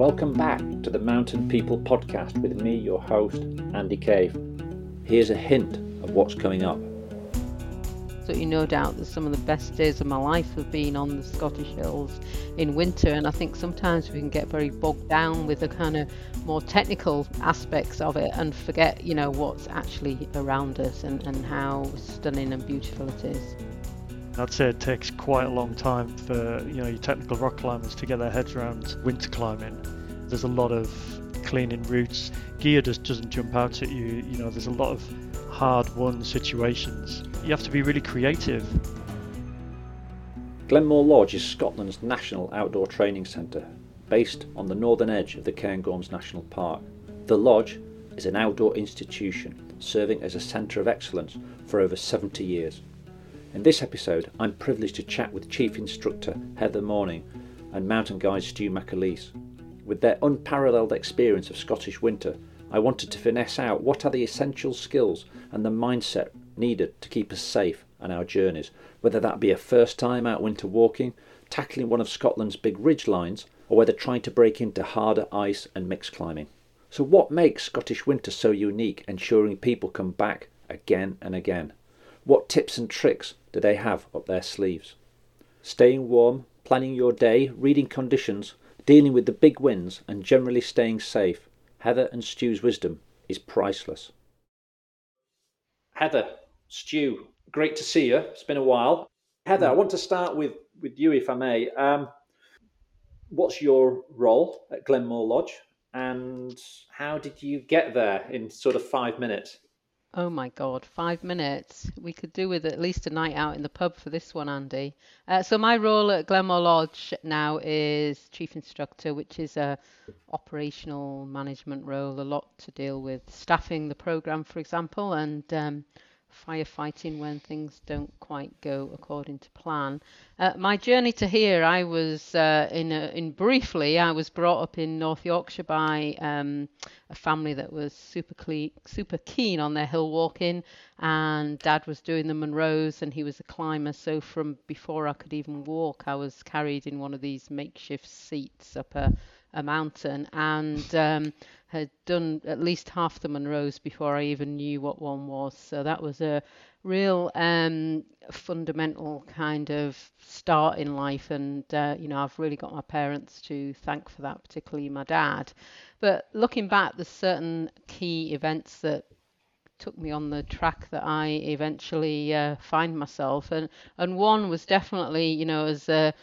Welcome back to the Mountain People podcast with me, your host, Andy Cave. Here's a hint of what's coming up. Absolutely no doubt that some of the best days of my life have been on the Scottish Hills in winter, and I think sometimes we can get very bogged down with the kind of more technical aspects of it and forget, you know, what's actually around us and, and how stunning and beautiful it is. I'd say it takes quite a long time for you know your technical rock climbers to get their heads around winter climbing. There's a lot of cleaning routes. Gear just doesn't jump out at you. You know, there's a lot of hard-won situations. You have to be really creative. Glenmore Lodge is Scotland's national outdoor training centre, based on the northern edge of the Cairngorms National Park. The lodge is an outdoor institution serving as a centre of excellence for over 70 years. In this episode, I'm privileged to chat with Chief Instructor Heather Morning and mountain guide Stu McAleese. With their unparalleled experience of Scottish winter, I wanted to finesse out what are the essential skills and the mindset needed to keep us safe on our journeys, whether that be a first time out winter walking, tackling one of Scotland's big ridge lines, or whether trying to break into harder ice and mixed climbing. So, what makes Scottish winter so unique, ensuring people come back again and again? What tips and tricks do they have up their sleeves? Staying warm, planning your day, reading conditions, dealing with the big winds, and generally staying safe, Heather and Stu's wisdom is priceless. Heather, Stu, great to see you. It's been a while. Heather, I want to start with, with you, if I may. Um, what's your role at Glenmore Lodge, and how did you get there in sort of five minutes? Oh my God, five minutes. We could do with at least a night out in the pub for this one, Andy. Uh, so my role at Glenmore Lodge now is chief instructor, which is a operational management role, a lot to deal with staffing the program, for example, and um, firefighting when things don't quite go according to plan. Uh, my journey to here, I was uh, in, a, in briefly, I was brought up in North Yorkshire by um, a family that was super super keen on their hill walking, and Dad was doing the Munros, and he was a climber. So from before I could even walk, I was carried in one of these makeshift seats up a a mountain and um, had done at least half the Munros before I even knew what one was. So that was a real um, fundamental kind of start in life. And, uh, you know, I've really got my parents to thank for that, particularly my dad. But looking back, there's certain key events that took me on the track that I eventually uh, find myself. And, and one was definitely, you know, as a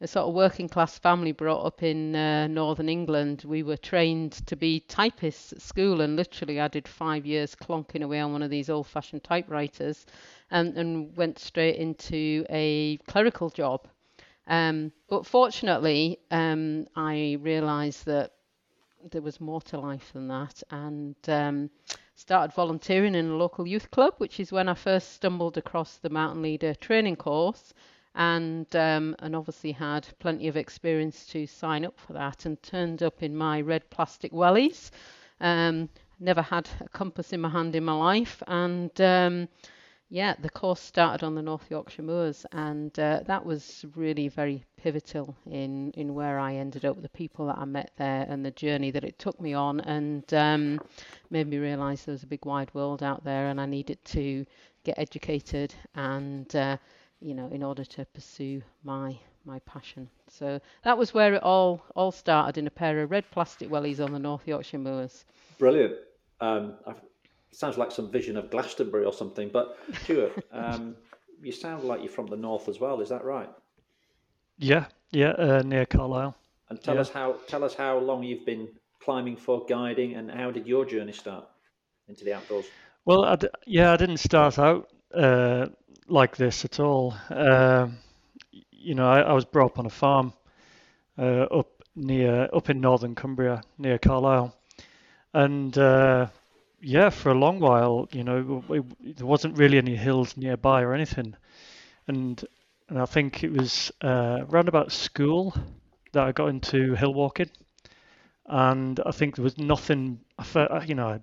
a sort of working class family brought up in uh, northern England, we were trained to be typists at school, and literally I did five years clonking away on one of these old fashioned typewriters and, and went straight into a clerical job. Um, but fortunately, um, I realised that there was more to life than that and um, started volunteering in a local youth club, which is when I first stumbled across the Mountain Leader training course and um, and obviously had plenty of experience to sign up for that and turned up in my red plastic wellies. Um, never had a compass in my hand in my life, and um, yeah, the course started on the North Yorkshire Moors, and uh, that was really very pivotal in in where I ended up, the people that I met there, and the journey that it took me on, and um, made me realise there was a big wide world out there, and I needed to get educated and uh, you know, in order to pursue my my passion. So that was where it all all started in a pair of red plastic wellies on the North Yorkshire moors. Brilliant. Um, sounds like some vision of Glastonbury or something. But Stuart, um, you sound like you're from the north as well. Is that right? Yeah, yeah, uh, near Carlisle. And tell yeah. us how tell us how long you've been climbing for, guiding, and how did your journey start into the outdoors? Well, I d- yeah, I didn't start out uh, like this at all. Uh, you know, I, I, was brought up on a farm uh, up near up in northern Cumbria near Carlisle, and uh, yeah, for a long while, you know, it, there wasn't really any hills nearby or anything, and and I think it was uh, around about school that I got into hill walking, and I think there was nothing. I felt, you know, I,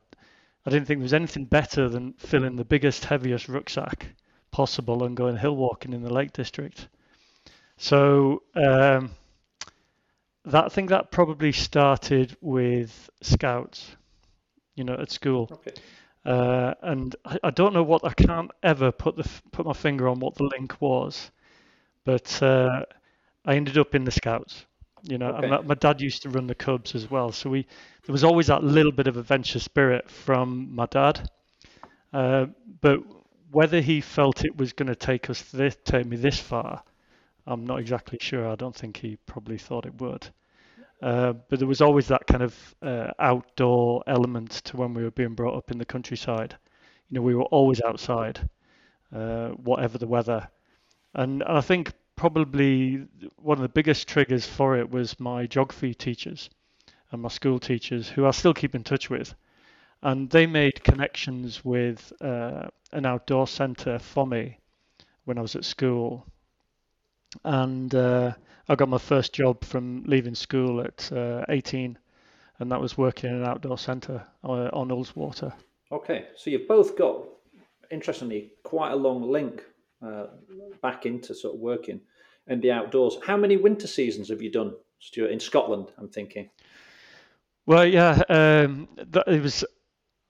I didn't think there was anything better than filling the biggest, heaviest rucksack possible and going hill walking in the Lake District. So um, that I think that probably started with scouts, you know, at school. Okay. Uh, and I, I, don't know what I can't ever put the put my finger on what the link was, but uh, I ended up in the scouts. You know, okay. my, my, dad used to run the Cubs as well, so we there was always that little bit of adventure spirit from my dad. Uh, but whether he felt it was going to take us this, take me this far, I'm not exactly sure. I don't think he probably thought it would. Uh, but there was always that kind of uh, outdoor element to when we were being brought up in the countryside. You know, we were always outside, uh, whatever the weather. And I think probably one of the biggest triggers for it was my geography teachers and my school teachers, who I still keep in touch with. And they made connections with uh, an outdoor centre for me when I was at school and uh, I got my first job from leaving school at uh, 18, and that was working in an outdoor centre uh, on Ullswater. Okay, so you've both got, interestingly, quite a long link uh, back into sort of working in the outdoors. How many winter seasons have you done, Stuart, in Scotland? I'm thinking. Well, yeah, um, that, it was.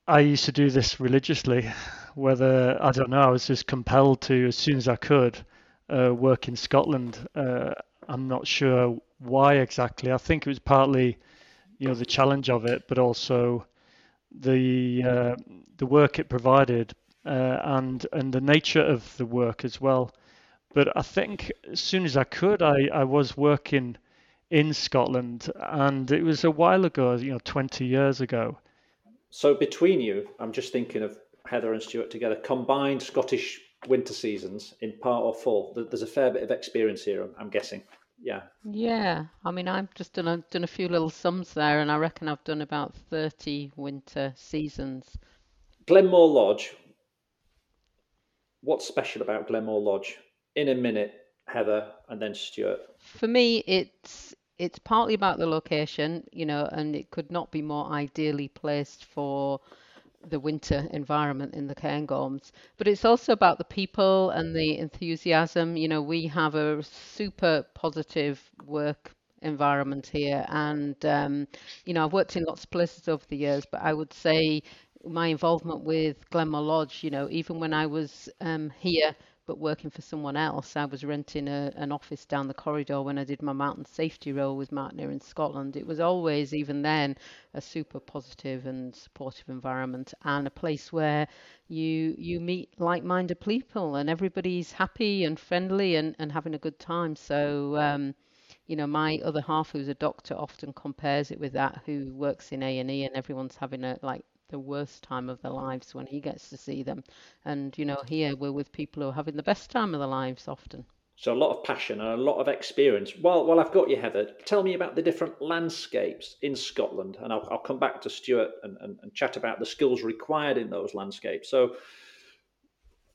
I used to do this religiously, whether I don't know. I was just compelled to as soon as I could uh, work in Scotland. Uh, I'm not sure why exactly. I think it was partly, you know, the challenge of it, but also the uh, the work it provided uh, and and the nature of the work as well. But I think as soon as I could, I, I was working in Scotland, and it was a while ago, you know, 20 years ago. So between you, I'm just thinking of Heather and Stuart together, combined Scottish winter seasons in part or full. There's a fair bit of experience here, I'm guessing. Yeah. Yeah, I mean, I've just done a, done a few little sums there, and I reckon I've done about 30 winter seasons. Glenmore Lodge. What's special about Glenmore Lodge? In a minute, Heather, and then Stuart. For me, it's it's partly about the location, you know, and it could not be more ideally placed for the winter environment in the Cairngorms. But it's also about the people and the enthusiasm. You know, we have a super positive work environment here, and um, you know, I've worked in lots of places over the years, but I would say my involvement with Glenmore Lodge, you know, even when I was um, here but working for someone else. I was renting a, an office down the corridor when I did my mountain safety role with Mountaineering Scotland. It was always, even then, a super positive and supportive environment and a place where you you meet like-minded people and everybody's happy and friendly and, and having a good time. So um, you know, my other half, who's a doctor, often compares it with that, who works in A and E, and everyone's having a like the worst time of their lives when he gets to see them. And, you know, here we're with people who are having the best time of their lives often. So a lot of passion and a lot of experience. Well, while I've got you, Heather, tell me about the different landscapes in Scotland, and I'll, I'll come back to Stuart and, and, and, chat about the skills required in those landscapes. So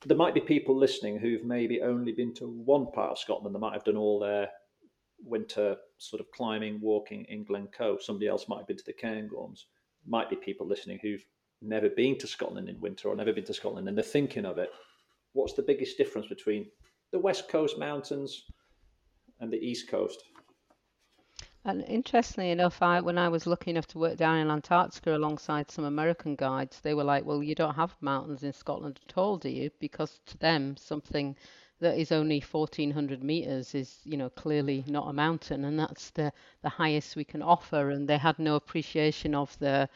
there might be people listening who've maybe only been to one part of Scotland. They might have done all their winter sort of climbing, walking in Glencoe. Somebody else might have been to the Cairngorms might be people listening who've never been to Scotland in winter or never been to Scotland and they're thinking of it. What's the biggest difference between the West Coast mountains and the East Coast? And interestingly enough, I when I was lucky enough to work down in Antarctica alongside some American guides, they were like, "Well, you don't have mountains in Scotland at all, do you?" Because to them, something that is only 1400 meters is you know clearly not a mountain and that's the the highest we can offer. And they had no appreciation of the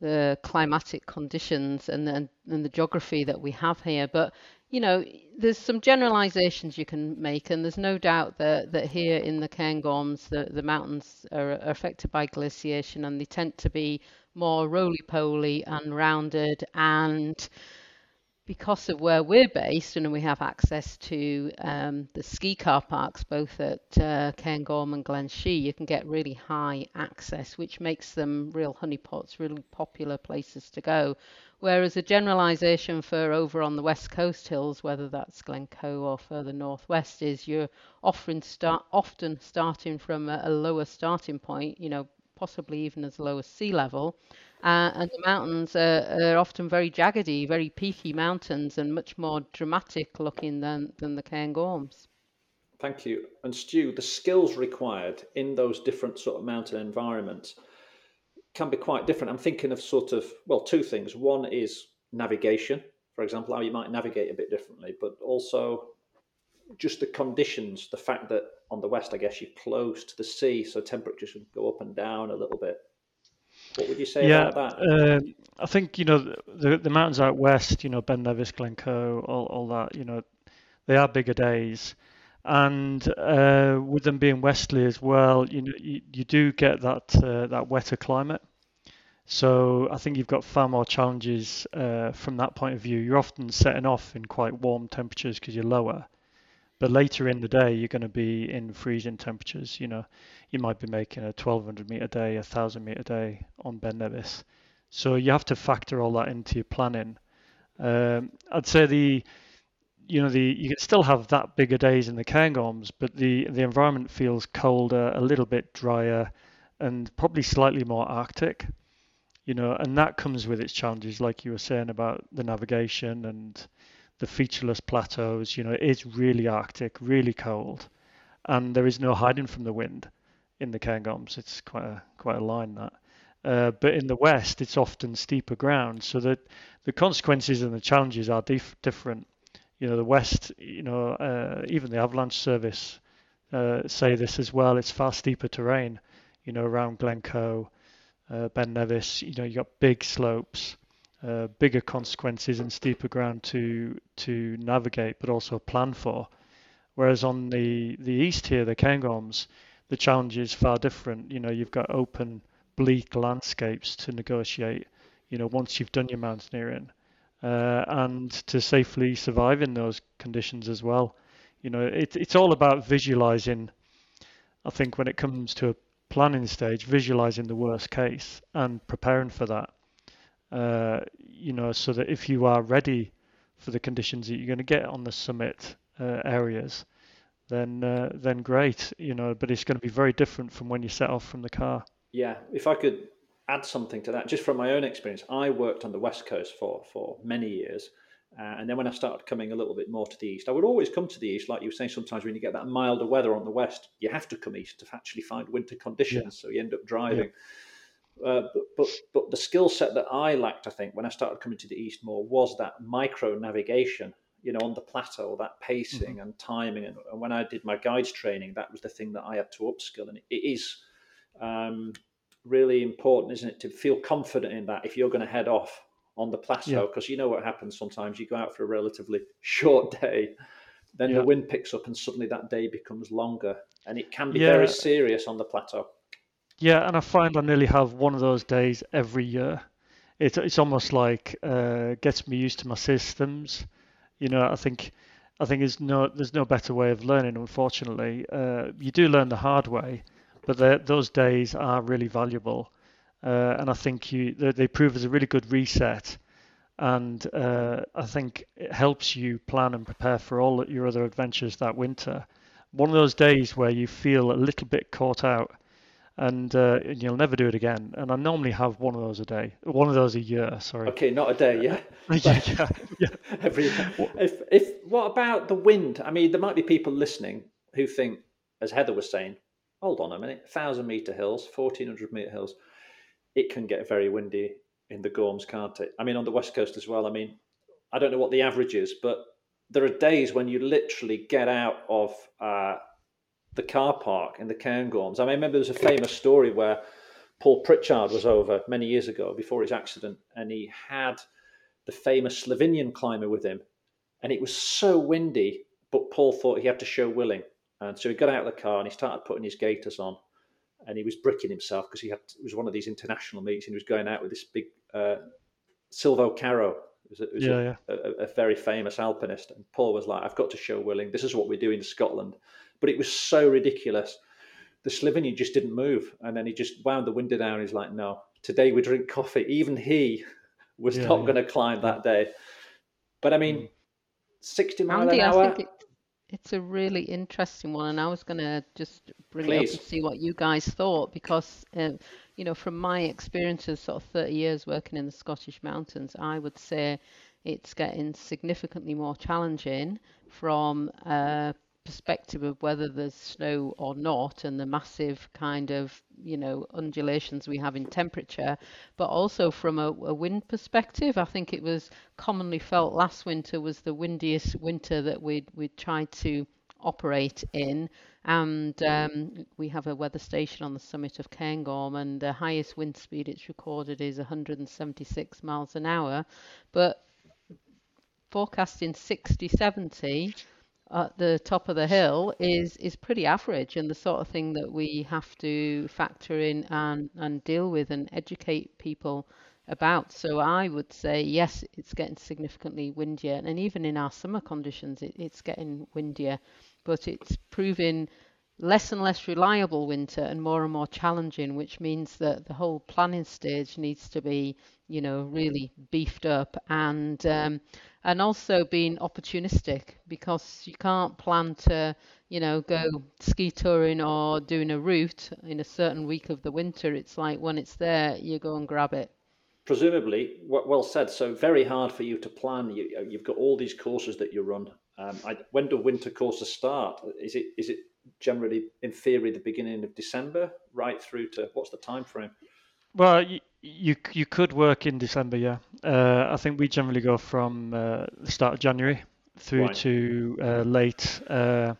the climatic conditions and the, and the geography that we have here. But you know there's some generalizations you can make and there's no doubt that that here in the Cairngorms the the mountains are, are affected by glaciation and they tend to be more roly-poly and rounded and because of where we're based and we have access to um, the ski car parks both at uh, Cairngorm and Glen Shee, you can get really high access, which makes them real honeypots, really popular places to go. Whereas a generalisation for over on the west coast hills, whether that's Glencoe or further northwest, is you're often start often starting from a, a lower starting point, you know, possibly even as low as sea level, uh, and the mountains are, are, often very jaggedy, very peaky mountains, and much more dramatic looking than, than the Cairngorms. Thank you. And Stu, the skills required in those different sort of mountain environments can be quite different. I'm thinking of sort of, well, two things. One is navigation, for example, how you might navigate a bit differently, but also just the conditions, the fact that on the west, I guess you're close to the sea, so temperatures can go up and down a little bit. What would you say yeah, about that? Um, I think you know the the mountains out west, you know Ben Nevis, Glencoe, all all that, you know, they are bigger days and uh, with them being westerly as well, you know, you, you do get that uh, that wetter climate. So I think you've got far more challenges uh, from that point of view. You're often setting off in quite warm temperatures because you're lower, but later in the day you're going to be in freezing temperatures. You know, you might be making a 1200 meter day, a 1000 meter day on Ben Nevis. So you have to factor all that into your planning. Um, I'd say the you know the you can still have that bigger days in the Cairngorms, but the the environment feels colder, a little bit drier, and probably slightly more arctic. You know, and that comes with its challenges, like you were saying about the navigation and the featureless plateaus. You know, it is really arctic, really cold, and there is no hiding from the wind in the Cairngorms. It's quite a quite a line that. Uh, but in the west, it's often steeper ground, so that the consequences and the challenges are dif- different you know the West, you know uh, even the Avalanche Service uh, say this as well. It's far steeper terrain, you know around Glencoe, uh, Ben Nevis. You know you got big slopes, uh, bigger consequences and steeper ground to to navigate, but also plan for. Whereas on the the east here, the Cairngorms, the challenge is far different. You know you've got open, bleak landscapes to negotiate. You know once you've done your mountaineering uh, and to safely survive in those conditions as well. You know, it, it's all about visualizing. I think when it comes to a planning stage, visualizing the worst case and preparing for that. Uh, you know, so that if you are ready for the conditions that you're going to get on the summit uh, areas, then uh, then great. You know, but it's going to be very different from when you set off from the car. Yeah, if I could add something to that, just from my own experience, I worked on the West Coast for, for many years. Uh, and then when I started coming a little bit more to the east, I would always come to the east. Like you were saying, sometimes when you get that milder weather on the west, you have to come east to actually find winter conditions. Yeah. So you end up driving. Yeah. Uh, but, but, but the skill set that I lacked, I think, when I started coming to the east more, was that micro navigation. You know, on the plateau, that pacing mm-hmm. and timing, and, and, when I did my guides training, that was the thing that I had to upskill, and it, is um, really important, isn't it, to feel confident in that if you're going to head off on the plateau, because yeah. you know what happens sometimes. You go out for a relatively short day, then yeah. the wind picks up, and suddenly that day becomes longer, and it can be yeah. very serious on the plateau. Yeah, and I find I nearly have one of those days every year. It's it's almost like uh, gets me used to my systems. You know, I think I think there's no there's no better way of learning. Unfortunately, uh, you do learn the hard way, but those days are really valuable. Uh, and I think you they, they, prove as a really good reset. And uh, I think it helps you plan and prepare for all your other adventures that winter. One of those days where you feel a little bit caught out, and, uh, and you'll never do it again. And I normally have one of those a day, one of those a year. Sorry. Okay, not a day, yeah. yeah, yeah. Every if if what about the wind? I mean, there might be people listening who think, as Heather was saying, hold on a minute, 1,000 metre hills, 1,400 metre hills, it can get very windy in the Gorms, can't it? I mean, on the west coast as well. I mean, I don't know what the average is, but there are days when you literally get out of uh, the car park in the Cairngorms. I, remember there's a famous story where Paul Pritchard was over many years ago before his accident, and he had the famous Slovenian climber with him, and it was so windy. But Paul thought he had to show willing, and so he got out of the car and he started putting his gaiters on, and he was bricking himself because he had it was one of these international meets and he was going out with this big uh, Silvo Karo. Was, a, was yeah, a, yeah. A, a, very famous alpinist, and Paul was like, "I've got to show Willing. This is what we do in Scotland." But it was so ridiculous. The Slovenian just didn't move, and then he just wound the window down. He's like, "No, today we drink coffee." Even he was yeah, not going to climb that day. But I mean, mm. sixty miles an hour. It's a really interesting one, and I was going to just bring Please. it up and see what you guys thought because, uh, you know, from my experiences, sort of 30 years working in the Scottish mountains, I would say it's getting significantly more challenging from a perspective of whether there's snow or not and the massive kind of you know undulations we have in temperature but also from a, a, wind perspective i think it was commonly felt last winter was the windiest winter that we'd we'd tried to operate in. And um, we have a weather station on the summit of Cairngorm and the highest wind speed it's recorded is 176 miles an hour but forecasting 60 70 at the top of the hill is is pretty average and the sort of thing that we have to factor in and and deal with and educate people about. So I would say yes, it's getting significantly windier, and even in our summer conditions, it, it's getting windier, but it's proving less and less reliable winter and more and more challenging, which means that the whole planning stage needs to be, you know, really beefed up and um, and also being opportunistic because you can't plan to you know go ski touring or doing a route in a certain week of the winter. It's like when it's there you go and grab it. Presumably well said. So very hard for you to plan. You, uh, you've got all these courses that you run. Um, I, when do winter courses start? Is it is it generally in theory the beginning of december right through to what's the time frame well you, you could work in December, yeah. Uh, I think we generally go from uh, the start of January through right. to uh, late uh,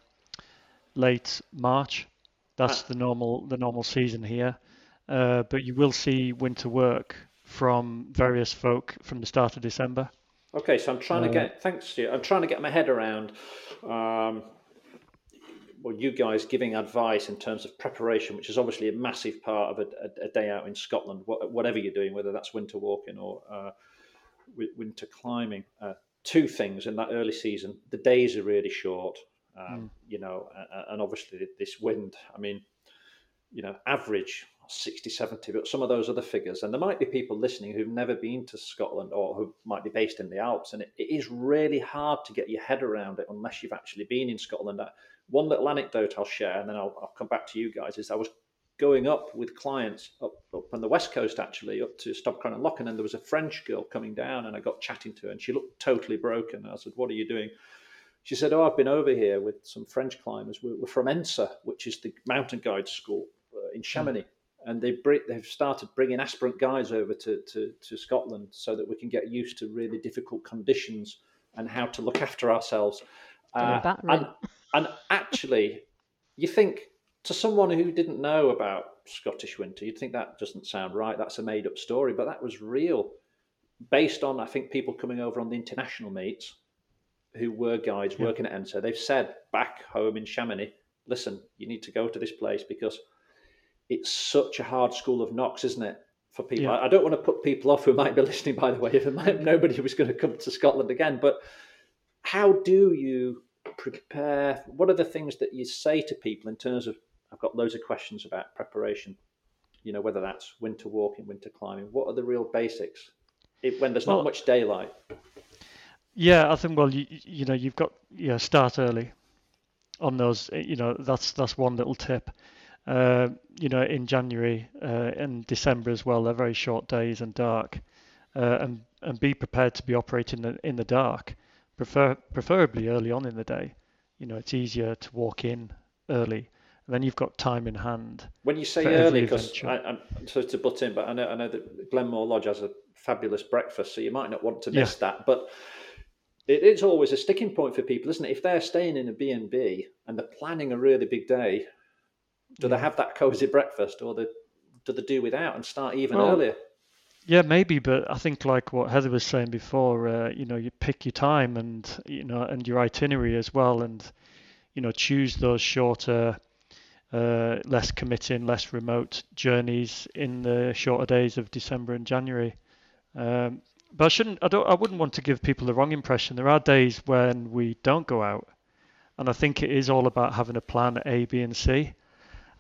late March. That's ah. the normal the normal season here. Uh, but you will see winter work from various folk from the start of December. Okay, so I'm trying to uh, get thanks to you. I'm trying to get my head around. Um, well, you guys giving advice in terms of preparation, which is obviously a massive part of a, a, a day out in Scotland, whatever you're doing, whether that's winter walking or uh, winter climbing. Uh, two things in that early season: the days are really short, um, mm. you know, and obviously this wind. I mean, you know, average 60, 70, but some of those other figures. And there might be people listening who've never been to Scotland or who might be based in the Alps. And it, it is really hard to get your head around it unless you've actually been in Scotland. One little anecdote I'll share, and then I'll, I'll come back to you guys, is I was going up with clients up, up on the west coast actually up to Stob Coire nan Lochan and there was a French girl coming down and I got chatting to her and she looked totally broken. I said, "What are you doing?" She said, "Oh, I've been over here with some French climbers. We're, we're from ENSA, which is the mountain guide school uh, in Chamonix." and they they've started bringing aspirant guides over to, to, to Scotland so that we can get used to really difficult conditions and how to look after ourselves. Uh, and, and actually, you think to someone who didn't know about Scottish winter, you'd think that doesn't sound right. That's a made up story, but that was real, based on I think people coming over on the international meets who were guides yeah. working at ENSA. They've said back home in Chamonix, listen, you need to go to this place because it's such a hard school of knocks, isn't it? For people, yeah. I, I, don't want to put people off who might be listening. By the way, if might, nobody was going to come to Scotland again, but how do you prepare? What are the things that you say to people in terms of? I've got loads of questions about preparation. You know, whether that's winter walking, winter climbing. What are the real basics it, when there's not much daylight? Yeah, I think well, you you know, you've got yeah, start early on those. You know, that's that's one little tip. Uh, you know, in January uh, and December as well, they're very short days and dark, uh, and and be prepared to be operating in the, in the dark, prefer preferably early on in the day. You know, it's easier to walk in early, and then you've got time in hand. When you say early, because I'm sorry to butt in, but I know I know that Glenmore Lodge has a fabulous breakfast, so you might not want to miss yeah. that, but it is always a sticking point for people, isn't it? If they're staying in a B&B and they're planning a really big day, do yeah. they have that cozy breakfast, or they, do they do without and start even well, earlier? Yeah, maybe, but I think like what Heather was saying before, uh, you know, you pick your time and you know and your itinerary as well, and you know choose those shorter, uh, less committing, less remote journeys in the shorter days of December and January. Um, but I shouldn't, I don't, I wouldn't want to give people the wrong impression. There are days when we don't go out, and I think it is all about having a plan A, B, and C.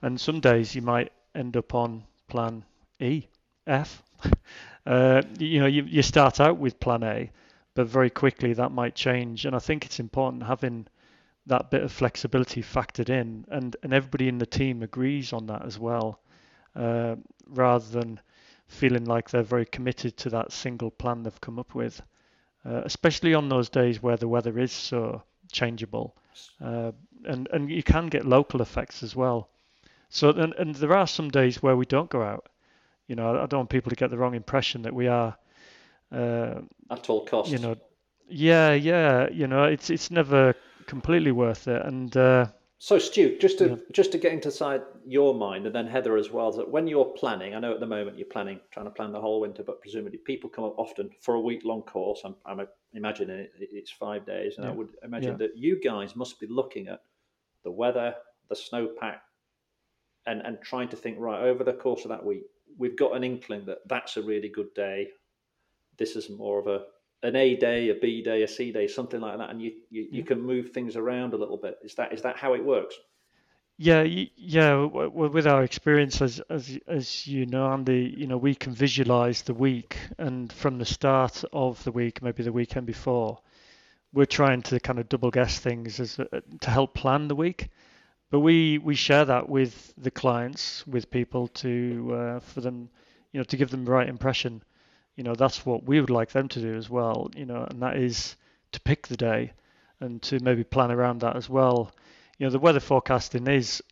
And some days you might end up on plan E, F. uh, you know, you, you start out with plan A, but very quickly that might change. And I think it's important having that bit of flexibility factored in, and, and everybody in the team agrees on that as well, uh, rather than feeling like they're very committed to that single plan they've come up with, uh, especially on those days where the weather is so changeable. Uh, and and you can get local effects as well. So and, and there are some days where we don't go out. You know, I don't want people to get the wrong impression that we are. Uh, At all costs. You know, yeah, yeah. You know, it's it's never completely worth it. And uh, so, Stu, just to yeah. just to get inside your mind, and then Heather as well, that when you're planning, I know at the moment you're planning, trying to plan the whole winter, but presumably people come up often for a week long course. I'm, I'm imagining it, it's five days, and yeah. I would imagine yeah. that you guys must be looking at the weather, the snowpack, and and trying to think right over the course of that week. We've got an inkling that that's a really good day. This is more of a an A day, a B day, a C day, something like that, and you, you, you can move things around a little bit. Is that is that how it works? Yeah, yeah. With our experience, as as as you know, Andy, you know, we can visualize the week, and from the start of the week, maybe the weekend before, we're trying to kind of double guess things as uh, to help plan the week. But we we share that with the clients, with people to uh, for them, you know, to give them the right impression. You know that's what we would like them to do as well you know and that is to pick the day and to maybe plan around that as well. You know the weather forecasting is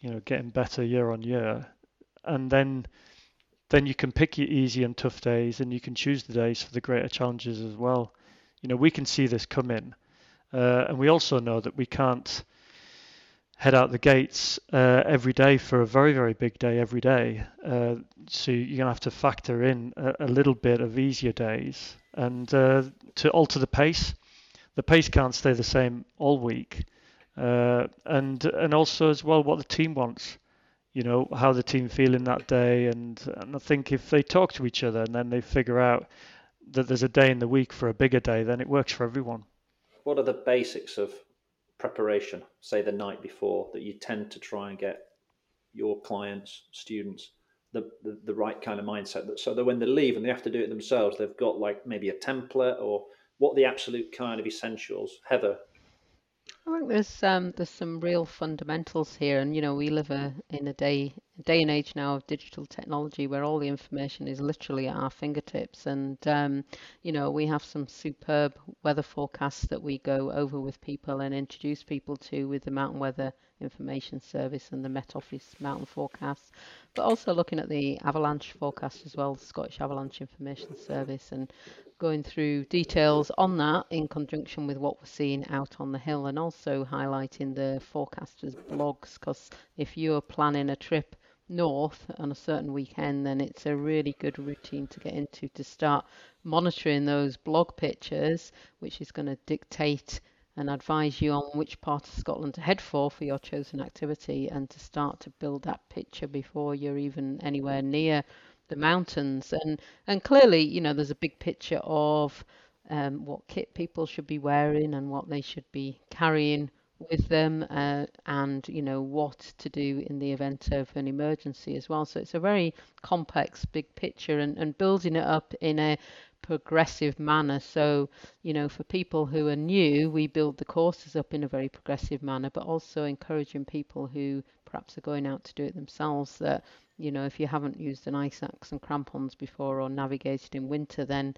you know getting better year on year. And then then you can pick your easy and tough days and you can choose the days for the greater challenges as well. You know we can see this coming uh, and we also know that we can't head out the gates uh, every day for a very very big day every day. Uh, so you're gonna have to factor in a, a little bit of easier days and uh, to alter the pace. The pace can't stay the same all week, uh, and and also as well what the team wants. You know how the team feel in that day, and and I think if they talk to each other and then they figure out that there's a day in the week for a bigger day, then it works for everyone. What are the basics of preparation, say the night before, that you tend to try and get your clients, students, the, the, the right kind of mindset that so that when they leave and they have to do it themselves, they've got like maybe a template or what the absolute kind of essentials. Heather, I think there's um, there's some real fundamentals here, and you know we live a, in a day day and age now of digital technology where all the information is literally at our fingertips, and um, you know we have some superb weather forecasts that we go over with people and introduce people to with the Mountain Weather Information Service and the Met Office mountain forecasts, but also looking at the avalanche forecast as well, the Scottish Avalanche Information Service, and going through details on that in conjunction with what we're seeing out on the hill and also highlighting the forecasters blogs because if you're planning a trip north on a certain weekend then it's a really good routine to get into to start monitoring those blog pictures which is going to dictate and advise you on which part of Scotland to head for for your chosen activity and to start to build that picture before you're even anywhere near the mountains. And and clearly, you know, there's a big picture of um, what kit people should be wearing and what they should be carrying with them, uh, and you know what to do in the event of an emergency as well. So it's a very complex, big picture, and, and building it up in a progressive manner. So, you know, for people who are new, we build the courses up in a very progressive manner, but also encouraging people who perhaps are going out to do it themselves that you know, if you haven't used an ice axe and crampons before or navigated in winter, then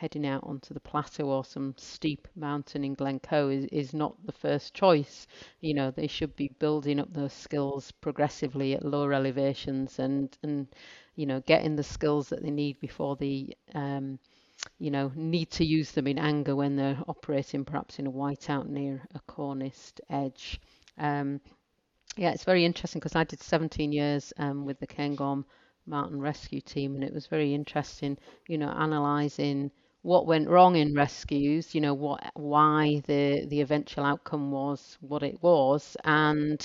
heading out onto the plateau or some steep mountain in Glencoe is, is not the first choice. You know, they should be building up those skills progressively at lower elevations and, and you know, getting the skills that they need before they, um, you know, need to use them in anger when they're operating perhaps in a whiteout near a corniced edge. Um, yeah, it's very interesting because I did 17 years um, with the Cairngorm Mountain Rescue Team, and it was very interesting, you know, analysing what went wrong in rescues, you know, what, why the the eventual outcome was what it was, and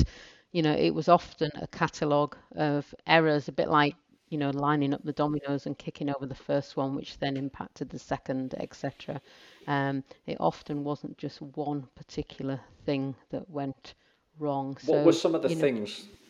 you know, it was often a catalogue of errors, a bit like you know, lining up the dominoes and kicking over the first one, which then impacted the second, etc. Um, it often wasn't just one particular thing that went wrong. So, what were some of the things? Know,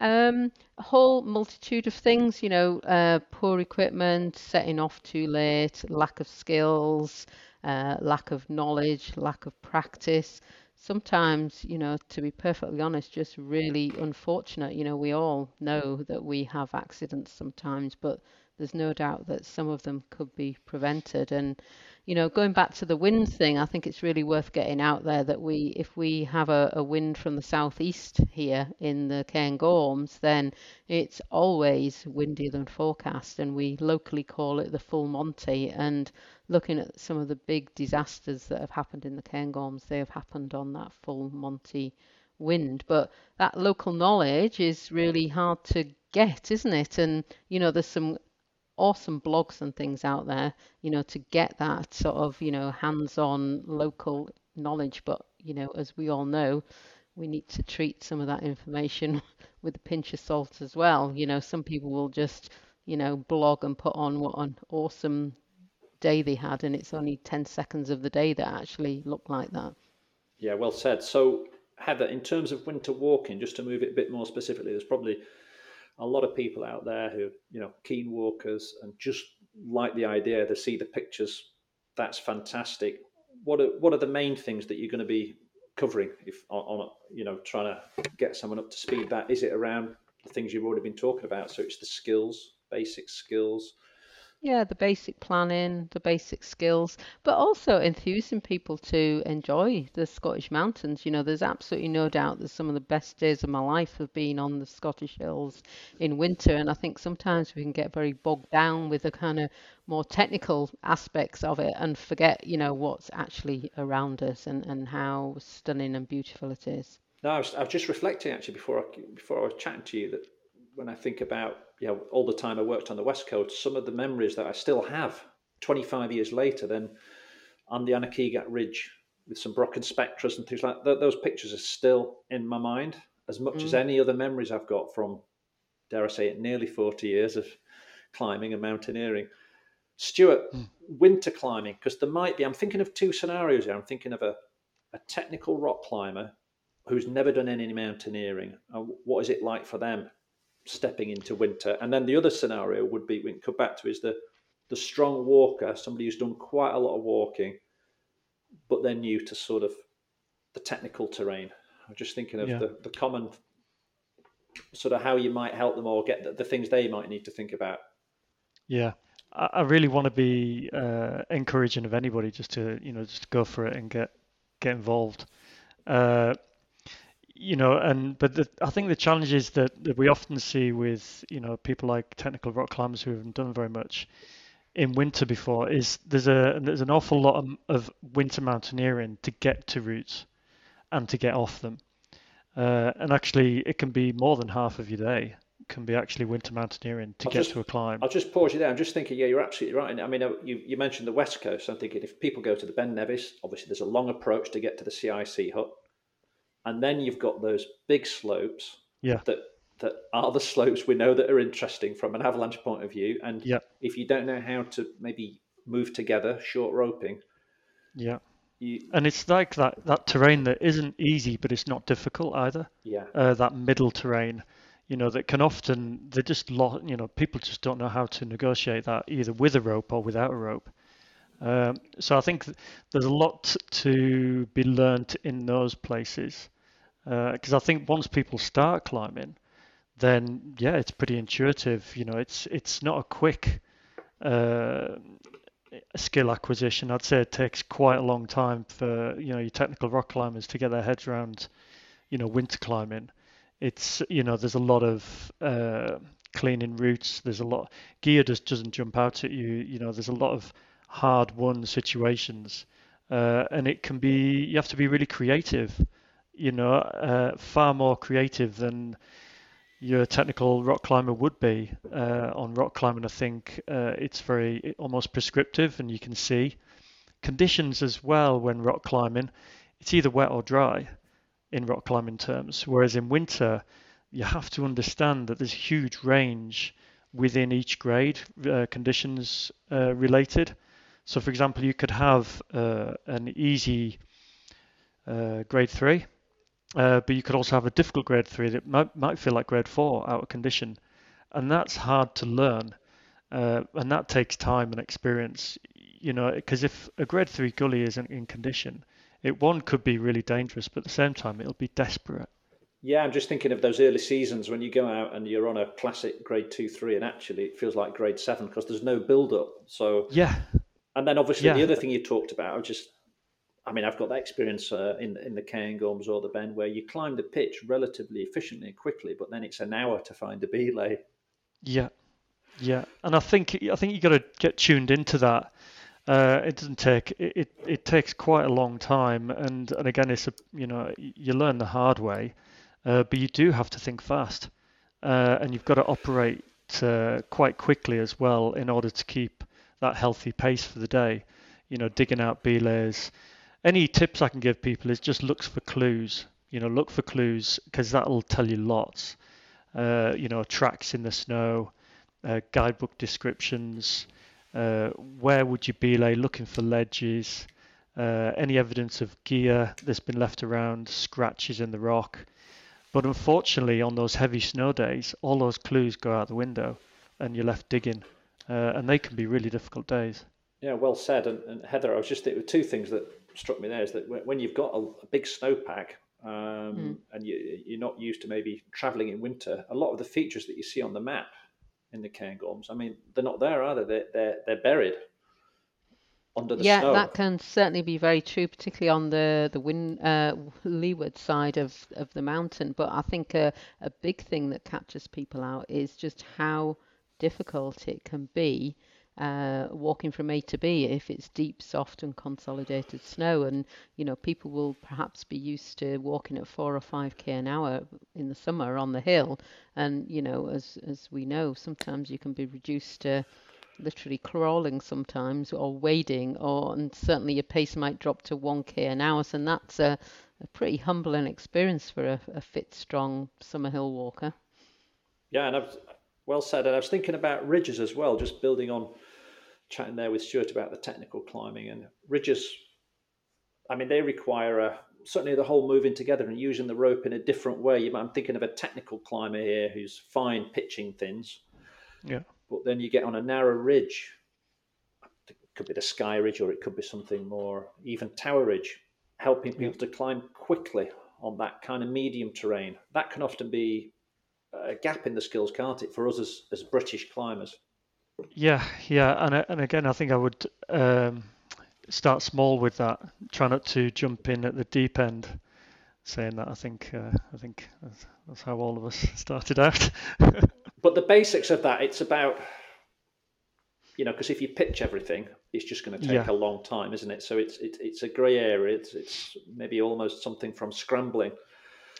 um, a whole multitude of things, you know, uh, poor equipment, setting off too late, lack of skills, uh, lack of knowledge, lack of practice. Sometimes, you know, to be perfectly honest, just really unfortunate. You know, we all know that we have accidents sometimes, but there's no doubt that some of them could be prevented. And you know, going back to the wind thing, I think it's really worth getting out there that we, if we have a, a wind from the southeast here in the Cairngorms, then it's always windier than forecast, and we locally call it the full Monty. And looking at some of the big disasters that have happened in the Cairngorms, they have happened on that full Monty wind. But that local knowledge is really hard to get, isn't it? And you know, there's some awesome blogs and things out there, you know, to get that sort of, you know, hands-on local knowledge. But, you know, as we all know, we need to treat some of that information with a pinch of salt as well. You know, some people will just, you know, blog and put on what an awesome day they had, and it's only 10 seconds of the day that actually looked like that. Yeah, well said. So, Heather, in terms of winter walking, just to move it a bit more specifically, there's probably a lot of people out there who, you know, keen walkers and just like the idea to see the pictures. That's fantastic. What are what are the main things that you're going to be covering if on, on you know trying to get someone up to speed? That is it around the things you've already been talking about. So it's the skills, basic skills, yeah, the basic planning, the basic skills, but also enthusing people to enjoy the Scottish mountains. You know, there's absolutely no doubt that some of the best days of my life have been on the Scottish hills in winter. And I think sometimes we can get very bogged down with the kind of more technical aspects of it and forget, you know, what's actually around us and, and how stunning and beautiful it is. No, I was, I was just reflecting actually before I, before I was chatting to you that when I think about you know all the time I worked on the west coast, some of the memories that I still have 25 years later, then on the Aonach Eagach Ridge with some Brocken spectres and things like that, those pictures are still in my mind as much mm. as any other memories I've got from, dare I say it, nearly 40 years of climbing and mountaineering. Stuart, mm. winter climbing, because there might be, I'm thinking of two scenarios here. I'm thinking of a, a technical rock climber who's never done any mountaineering. what is it like for them stepping into winter. And then the other scenario would be we can come back to is the the strong walker, somebody who's done quite a lot of walking, but they're new to sort of the technical terrain. I'm just thinking of yeah. the, the common sort of how you might help them or get the, the things they might need to think about. Yeah. I, really want to be uh, encouraging of anybody just to you know just go for it and get get involved. Uh, you know, and but the, I think the challenges that, that we often see with you know people like technical rock climbers who haven't done very much in winter before is there's a there's an awful lot of, of winter mountaineering to get to routes and to get off them, uh, and actually it can be more than half of your day can be actually winter mountaineering to I'll get just, to a climb. I'll just pause you there. I'm just thinking, yeah, you're absolutely right. I mean, uh, you, you mentioned the west coast. I'm thinking if people go to the Ben Nevis, obviously there's a long approach to get to the CIC hut and then you've got those big slopes yeah. that that are the slopes we know that are interesting from an avalanche point of view. And yeah. if you don't know how to maybe move together, short roping. Yeah. You, and it's like that that terrain that isn't easy, but it's not difficult either. Yeah. Uh, that middle terrain, you know, that can often they just lot, you know, people just don't know how to negotiate that either with a rope or without a rope. Um, so I think there's a lot to be learnt in those places because uh, I think once people start climbing, then yeah, it's pretty intuitive. You know, it's it's not a quick uh, skill acquisition. I'd say it takes quite a long time for you know your technical rock climbers to get their heads around, you know, winter climbing. It's you know there's a lot of uh, cleaning routes. There's a lot gear just doesn't jump out at you. You know, there's a lot of hard won situations, uh, and it can be you have to be really creative you know, uh, far more creative than your technical rock climber would be. Uh, on rock climbing, I think uh, it's very almost prescriptive, and you can see conditions as well when rock climbing. It's either wet or dry in rock climbing terms, whereas in winter, you have to understand that there's a huge range within each grade, uh, conditions uh, related. So, for example, you could have uh, an easy grade three uh, but you could also have a difficult grade three that might, might feel like grade four out of condition. And that's hard to learn. Uh, and that takes time and experience, you know, because if a grade three gully isn't in condition, it one could be really dangerous, but at the same time, it'll be desperate. Yeah, I'm just thinking of those early seasons when you go out and you're on a classic grade two, three, and actually it feels like grade seven because there's no build up. So yeah, and then obviously Yeah. the other thing you talked about, I just, I mean, I've got that experience uh, in in the Cairngorms or the Ben where you climb the pitch relatively efficiently and quickly, but then it's an hour to find a belay. Yeah, yeah, and I think I think you got to get tuned into that. Uh, it doesn't take it, it, it takes quite a long time, and and again, it's a you know you learn the hard way, uh, but you do have to think fast, uh, and you've got to operate uh, quite quickly as well in order to keep that healthy pace for the day. You know, digging out belays. Any tips I can give people is just look for clues. You know, look for clues because that'll tell you lots uh, you know, tracks in the snow, uh, guidebook descriptions, uh, where would you belay, looking for ledges, uh, any evidence of gear that's been left around, scratches in the rock. But unfortunately, on those heavy snow days, all those clues go out the window and you're left digging. Uh, and they can be really difficult days. Yeah, well said. And, and Heather, I was just thinking two things that struck me there is that when- you've got a, a big snowpack um, and you, you're not used to maybe traveling in winter, a lot of the features that you see on the map in the Cairngorms, I mean, they're not there, are they? They're, they're, they're buried under the Yeah, snow. that can certainly be very true, particularly on the the wind uh, leeward side of of the mountain. But I think a a big thing that catches people out is just how difficult it can be uh, walking from A to B if it's deep, soft, and consolidated snow. And you know, people will perhaps be used to walking at four or five k an hour in the summer on the hill, and you know, as as we know, sometimes you can be reduced to literally crawling sometimes or wading or and certainly your pace might drop to 1k an hour so that's a, a pretty humbling experience for a, a fit strong summer hill walker Yeah, and I've well said. And I was thinking about ridges as well, just building on chatting there with Stuart about the technical climbing and ridges. I mean, they require a certainly the whole moving together and using the rope in a different way. You might- I'm thinking of a technical climber here who's fine pitching things, Yeah. but then you get on a narrow ridge. It could be the Skye Ridge, or it could be something more even Tower Ridge, helping people to climb quickly on that kind of medium terrain. That can often be a gap in the skills, can't it, for us as, as British climbers? Yeah, yeah, and and again, I think I would um, start small with that. Try not to jump in at the deep end. Saying that, I think uh, I think that's, that's how all of us started out. But the basics of that, it's about, you know, because if you pitch everything, it's just going to take Yeah. a long time, isn't it? So it's it's, it's a grey area. It's it's maybe almost something from scrambling.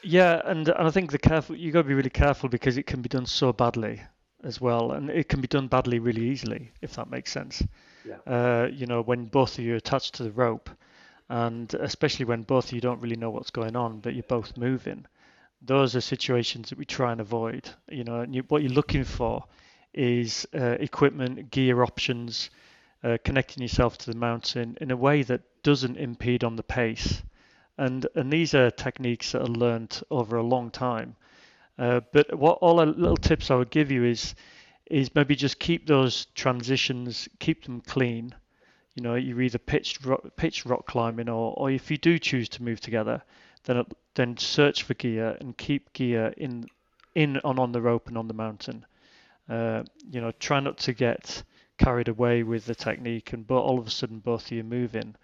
Yeah, and and I think the careful you got to be really careful because it can be done so badly as well, and it can be done badly really easily if that makes sense. Yeah. Uh, you know, when both of you are attached to the rope, and especially when both of you don't really know what's going on, but you're both moving. Those are situations that we try and avoid. You know, and you, what you're looking for is uh, equipment, gear options, uh, connecting yourself to the mountain in a way that doesn't impede on the pace and and these are techniques that are learned over a long time. Uh, but what all the little tips I would give you is is maybe just keep those transitions, keep them clean. You know, you're either pitched rock, pitched rock climbing, or or if you do choose to move together, then then search for gear and keep gear in in and on the rope and on the mountain. Uh, you know, try not to get carried away with the technique and but all of a sudden both of you moving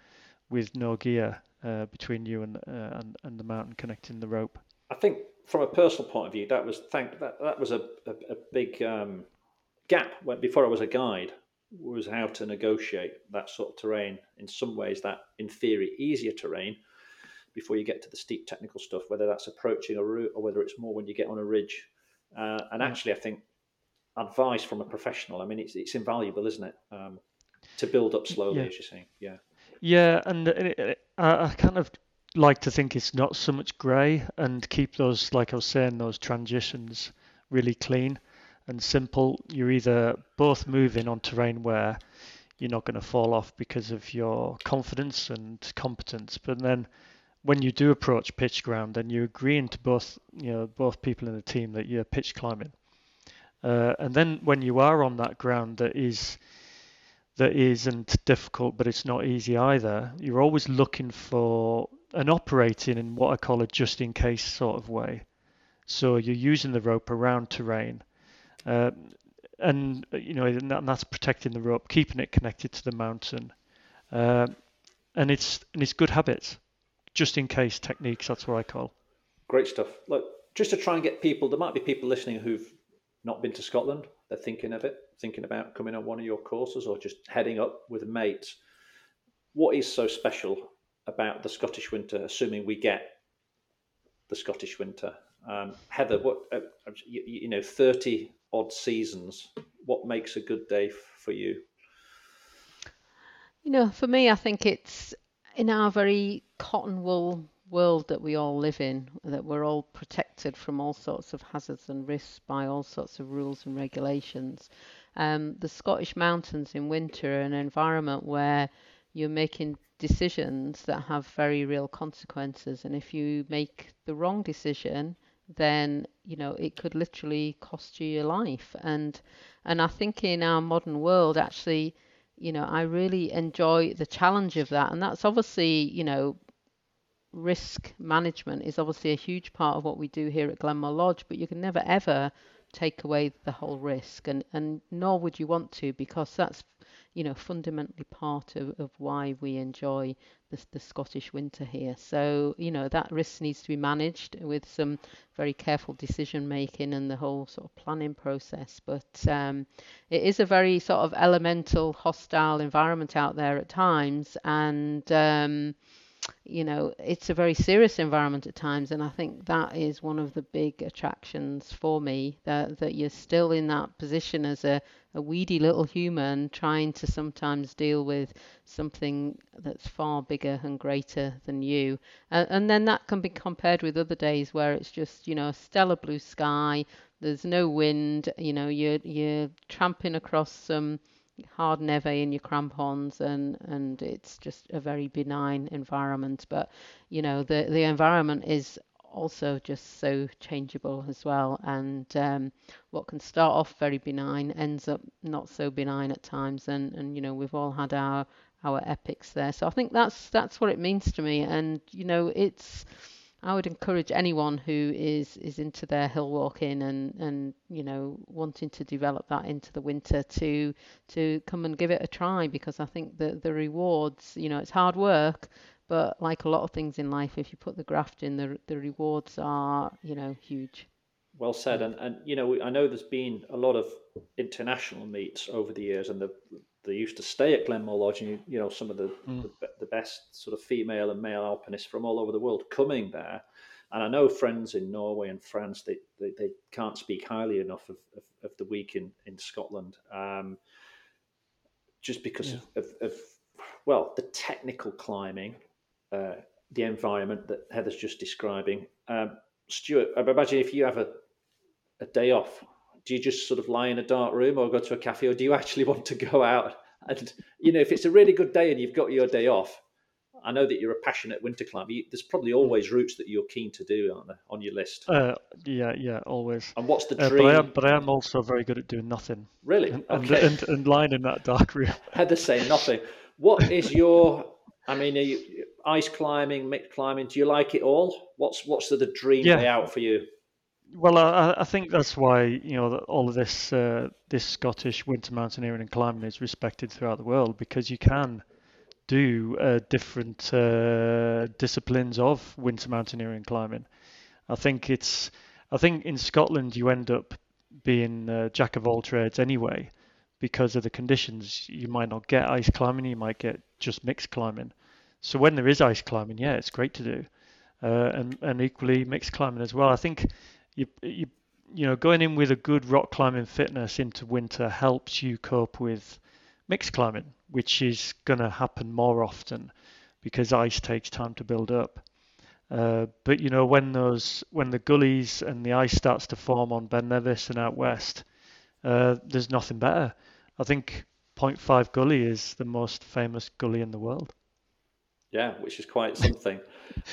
with no gear uh, between you and, uh, and and the mountain connecting the rope. I think from a personal point of view, that was thank that that was a a, a big um, gap when before I was a guide was how to negotiate that sort of terrain. In some ways, that in theory easier terrain before you get to the steep technical stuff, whether that's approaching a route or whether it's more when you get on a ridge. Uh, and actually, I think advice from a professional. I mean, it's it's invaluable, isn't it? Um, to build up slowly, Yeah. as you're saying. Yeah. Yeah, and it, it, I, I kind of like to think it's not so much grey and keep those, like I was saying, those transitions really clean and simple. You're either both moving on terrain where you're not going to fall off because of your confidence and competence, but then when you do approach pitch ground, then you're agreeing to both, you know, both people in the team that you're pitch climbing. Uh, and then when you are on that ground that is that isn't difficult, but it's not easy either. You're always looking for and operating in what I call a just in case sort of way. So you're using the rope around terrain. Uh, and you know and that's protecting the rope, keeping it connected to the mountain, uh, and it's and it's good habits, just in case techniques. That's what I call. Great stuff. Look, just to try and get people, there might be people listening who've not been to Scotland. They're thinking of it, thinking about coming on one of your courses or just heading up with a mate. What is so special about the Scottish winter, assuming we get the Scottish winter? Um, Heather, what uh, you, you, know, thirty odd seasons. What makes a good day for you? You know, for me, I think it's in our very cotton wool world that we all live in, that we're all protected from all sorts of hazards and risks by all sorts of rules and regulations. Um, the Scottish mountains in winter are an environment where you're making decisions that have very real consequences, and if you make the wrong decision, then you know it could literally cost you your life. And and I think in our modern world, actually, you know, I really enjoy the challenge of that, and that's obviously you know risk management is obviously a huge part of what we do here at Glenmore Lodge, but you can never ever take away the whole risk and, and nor would you want to because that's you know fundamentally part of, of why we enjoy the, the Scottish winter here. So you know that risk needs to be managed with some very careful decision making and the whole sort of planning process. But um, it is a very sort of elemental hostile environment out there at times. And um, you know, it's a very serious environment at times, and I think that is one of the big attractions for me. That that you're still in that position as a, a weedy little human trying to sometimes deal with something that's far bigger and greater than you, and, and then that can be compared with other days where it's just you know a stellar blue sky, there's no wind, you know, you're you're tramping across some hard neve in your crampons and and it's just a very benign environment. But you know the the environment is also just so changeable as well. And um, what can start off very benign ends up not so benign at times. And and you know we've all had our our epics there. So i think that's that's what it means to me. And you know it's I would encourage anyone who is is into their hill walking and and you know wanting to develop that into the winter to to come and give it a try because I think that the rewards you know it's hard work but like a lot of things in life if you put the graft in the the rewards are you know huge. Well said. And and you know I know there's been a lot of international meets over the years and the they used to stay at Glenmore Lodge, and you, you know some of the, mm. the, the best sort of female and male alpinists from all over the world coming there. And I know friends in Norway and France they, they, they can't speak highly enough of, of, of, the week in in Scotland, um, just because yeah. of, of, well the technical climbing, uh, the environment that Heather's just describing. Um, Stuart, I imagine if you have a a day off do you just sort of lie in a dark room or go to a cafe, or do you actually want to go out? And you know, if it's a really good day and you've got your day off, I know that you're a passionate winter climber. There's probably always routes that you're keen to do, aren't there, on your list? Uh, yeah, yeah, always. And what's the dream? Uh, but, I am, but I am also very good at doing nothing. Really? And, okay. and, and, and lying in that dark room. Had Heather saying nothing. What is your? I mean, you, ice climbing, mixed climbing. Do you like it all? What's what's the, the dream yeah. way out for you? Well, I, I, think that's why you know all of this uh, this Scottish winter mountaineering and climbing is respected throughout the world because you can do uh, different uh, disciplines of winter mountaineering and climbing. I think it's I think in Scotland you end up being a jack of all trades anyway because of the conditions. You might not get ice climbing, you might get just mixed climbing. So when there is ice climbing, yeah, it's great to do, uh, and and equally mixed climbing as well. I think you, you you know going in with a good rock climbing fitness into winter helps you cope with mixed climbing, which is going to happen more often because ice takes time to build up. Uh, but you know when those when the gullies and the ice starts to form on Ben Nevis and out west, uh, there's nothing better. I think Point Five gully is the most famous gully in the world. Yeah, which is quite something.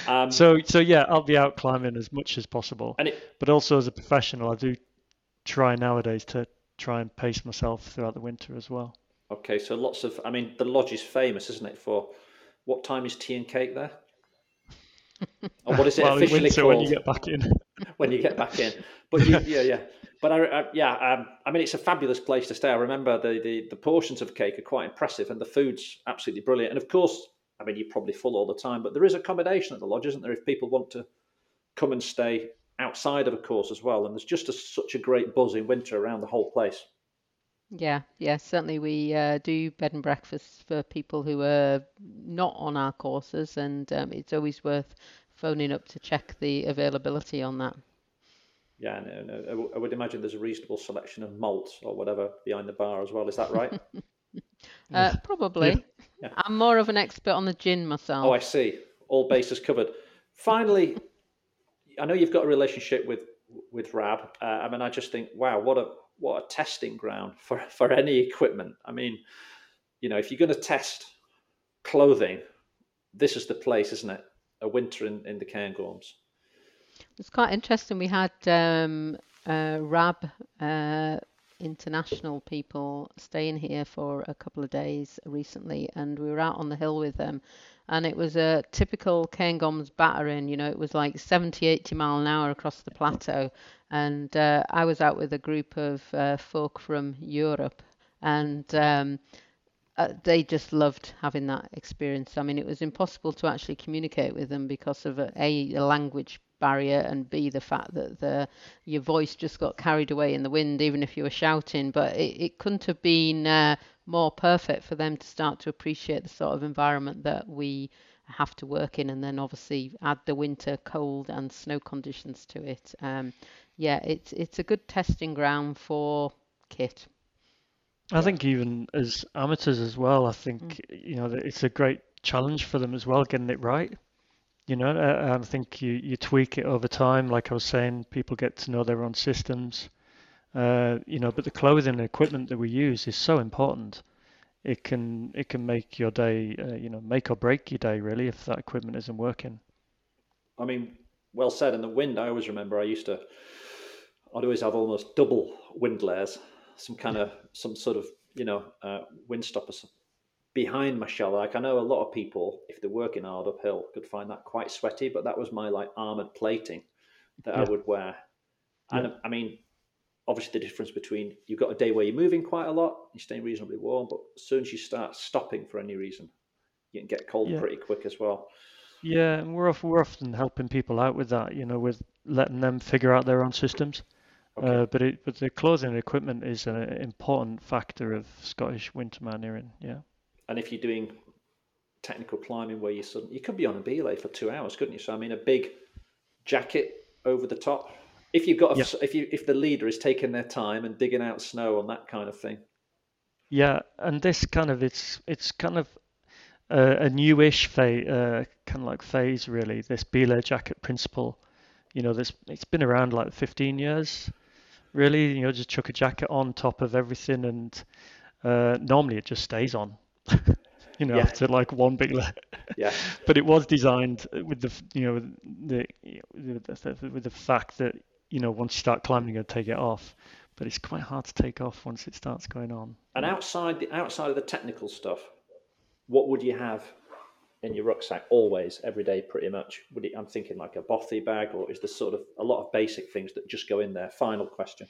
Um, so so yeah, I'll be out climbing as much as possible. And it, but also as a professional, I do try nowadays to try and pace myself throughout the winter as well. Okay, so lots of. I mean, the lodge is famous, isn't it? For what time is tea and cake there? Or what is it well, officially winter called? when you get back in. when you get back in. But you, yeah, yeah. But I, I yeah, um, I mean, it's a fabulous place to stay. I remember the, the the portions of cake are quite impressive, and the food's absolutely brilliant. And of course, I mean, you're probably full all the time, but there is accommodation at the lodge, isn't there? If people want to come and stay outside of a course as well, and there's just a, such a great buzz in winter around the whole place. Yeah, yeah, certainly we uh, do bed and breakfasts for people who are not on our courses, and um, it's always worth phoning up to check the availability on that. Yeah, no, no, I would imagine there's a reasonable selection of malt or whatever behind the bar as well. Is that right? uh, probably. Yeah. I'm more of an expert on the gin myself. Oh, I see. All bases covered. Finally, I know you've got a relationship with with Rab. Uh, I mean, I just think, wow, what a what a testing ground for, for any equipment. I mean, you know, if you're going to test clothing, this is the place, isn't it? A winter in, in the Cairngorms. It's quite interesting. We had um, uh, RAB uh, international people staying here for a couple of days recently, and we were out on the hill with them. And it was a typical Cairngorms battering, you know, it was like 70, 80 mile an hour across the plateau and uh, I was out with a group of uh, folk from Europe, and um, uh, they just loved having that experience. I mean, it was impossible to actually communicate with them because of a, a, a language barrier, and b the fact that the your voice just got carried away in the wind, even if you were shouting. But it, it couldn't have been uh, more perfect for them to start to appreciate the sort of environment that we have to work in, and then obviously add the winter cold and snow conditions to it. Um, yeah, it's it's a good testing ground for kit. I think even as amateurs as well, I think mm. you know it's a great challenge for them as well getting it right. You know, uh, I think you you tweak it over time. Like I was saying, people get to know their own systems. Uh, you know, but the clothing and equipment that we use is so important. It can it can make your day, uh, you know, make or break your day really if that equipment isn't working. I mean, well said. And the wind, I always remember I used to I'd always have almost double wind layers, some kind of some sort of you know uh, wind stoppers behind my shell. Like I know a lot of people, if they're working hard uphill, could find that quite sweaty. But that was my like armored plating that yeah. I would wear. And yeah. I mean, obviously the difference between you've got a day where you're moving quite a lot, you're staying reasonably warm, but as soon as you start stopping for any reason, you can get cold yeah. pretty quick as well. Yeah, and we're we're often helping people out with that, you know, with letting them figure out their own systems. Okay. Uh, but it, but the clothing and equipment is an important factor of Scottish winter mountaineering. Yeah. And if you're doing technical climbing where you suddenly, you could be on a belay for two hours, couldn't you? So I mean, a big jacket over the top. If you've got, a, yeah. if you if the leader is taking their time and digging out snow on that kind of thing. Yeah, and this kind of it's it's kind of a, a newish phase, uh, kind of like phase really. This belay jacket principle, you know, this it's been around like 15 years really. You know, just chuck a jacket on top of everything, and uh, normally it just stays on. you know, yeah. after like one big. yeah. But it was designed with the you know the, the with the fact that you know once you start climbing, you're gonna take it off. But it's quite hard to take off once it starts going on. And outside the outside of the technical stuff, what would you have in your rucksack always, every day, pretty much? Would it, I'm thinking like a bothy bag, or is there sort of a lot of basic things that just go in there? Final question.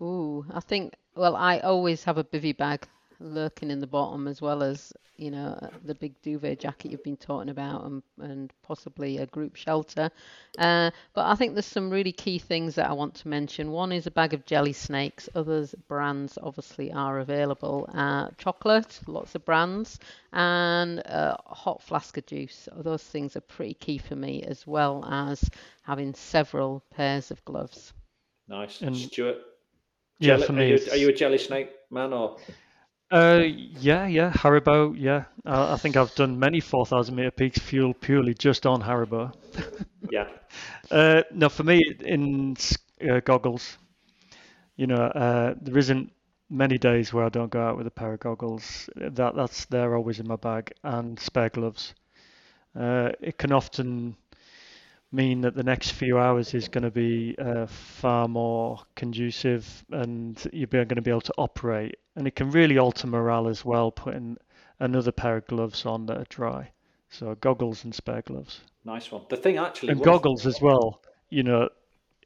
Ooh, I think. Well, I always have a bivy bag lurking in the bottom, as well as you know the big duvet jacket you've been talking about, and, and possibly a group shelter. Uh, but I think there's some really key things that I want to mention. One is a bag of jelly snakes. Others brands obviously are available. Uh, chocolate, lots of brands, and a hot flask of juice. Those things are pretty key for me, as well as having several pairs of gloves. Nice, and Stuart. Yeah, jelly, for me, are you, are you a jelly snake man or? Uh, yeah, yeah, Haribo, yeah. Uh, I think I've done many 4,000 meter peaks fuel purely just on Haribo. yeah. Uh, no, for me, in uh, goggles, you know, uh, there isn't many days where I don't go out with a pair of goggles. That that's they're always in my bag and spare gloves. Uh, it can often mean that the next few hours is going to be uh, far more conducive and you're going to be able to operate. And it can really alter morale as well, putting another pair of gloves on that are dry. So goggles and spare gloves. Nice one. The thing actually. And goggles as well. you know,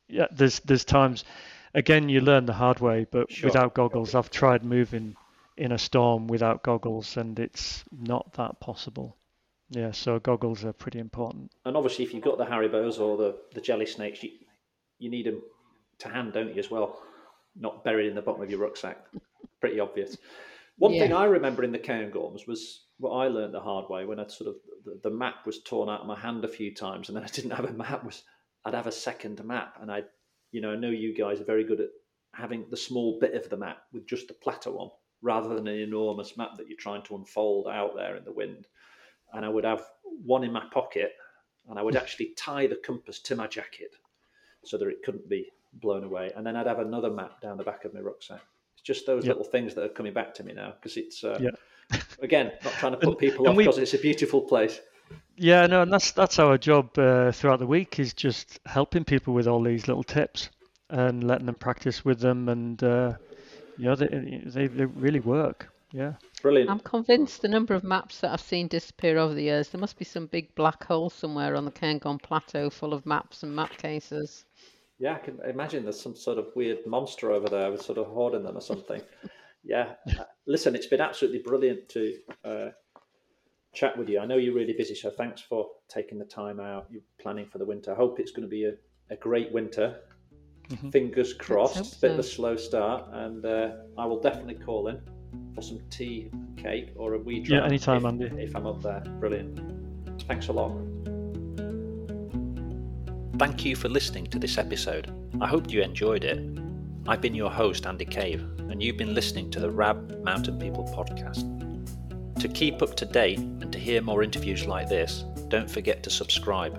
yeah, there's there's times, again, you learn the hard way, but Sure. without goggles, I've tried moving in a storm without goggles, and it's not that possible. Yeah, so goggles are pretty important. And obviously, if you've got the Haribos or the, the jelly snakes, you, you need them to hand, don't you, as well? Not buried in the bottom of your rucksack. Pretty obvious. One thing I remember in the Cairngorms was what I learned the hard way when I'd sort of the, the map was torn out of my hand a few times, and then I didn't have a map. Was I'd have a second map, and I, you know, I know you guys are very good at having the small bit of the map with just the plateau on, rather than an enormous map that you're trying to unfold out there in the wind. And I would have one in my pocket, and I would actually tie the compass to my jacket so that it couldn't be blown away. And then I'd have another map down the back of my rucksack. It's just those Yep. little things that are coming back to me now because it's uh, Yeah. again not trying to put And- people and off because it's a beautiful place. Yeah, no, and that's that's our job uh, throughout the week is just helping people with all these little tips and letting them practice with them, and uh, you know they, they they really work. Yeah. Brilliant. I'm convinced the number of maps that I've seen disappear over the years, there must be some big black hole somewhere on the Cairngorm Plateau full of maps and map cases. Yeah, I can imagine there's some sort of weird monster over there with sort of hoarding them or something. yeah. Uh, Listen, it's been absolutely brilliant to uh, chat with you. I know you're really busy, so thanks for taking the time out. You're planning for the winter. I hope it's going to be a, a great winter. Mhm. Fingers crossed. hope Bit of a slow start, and uh, I will definitely call in for some tea, cake, or a wee drink. Yeah, dram anytime, if, Andy. if I'm up there. Brilliant. Thanks a lot. Thank you for listening to this episode. I hope you enjoyed it. I've been your host, Andy Cave, and you've been listening to the RAB Mountain People podcast. To keep up to date and to hear more interviews like this, don't forget to subscribe.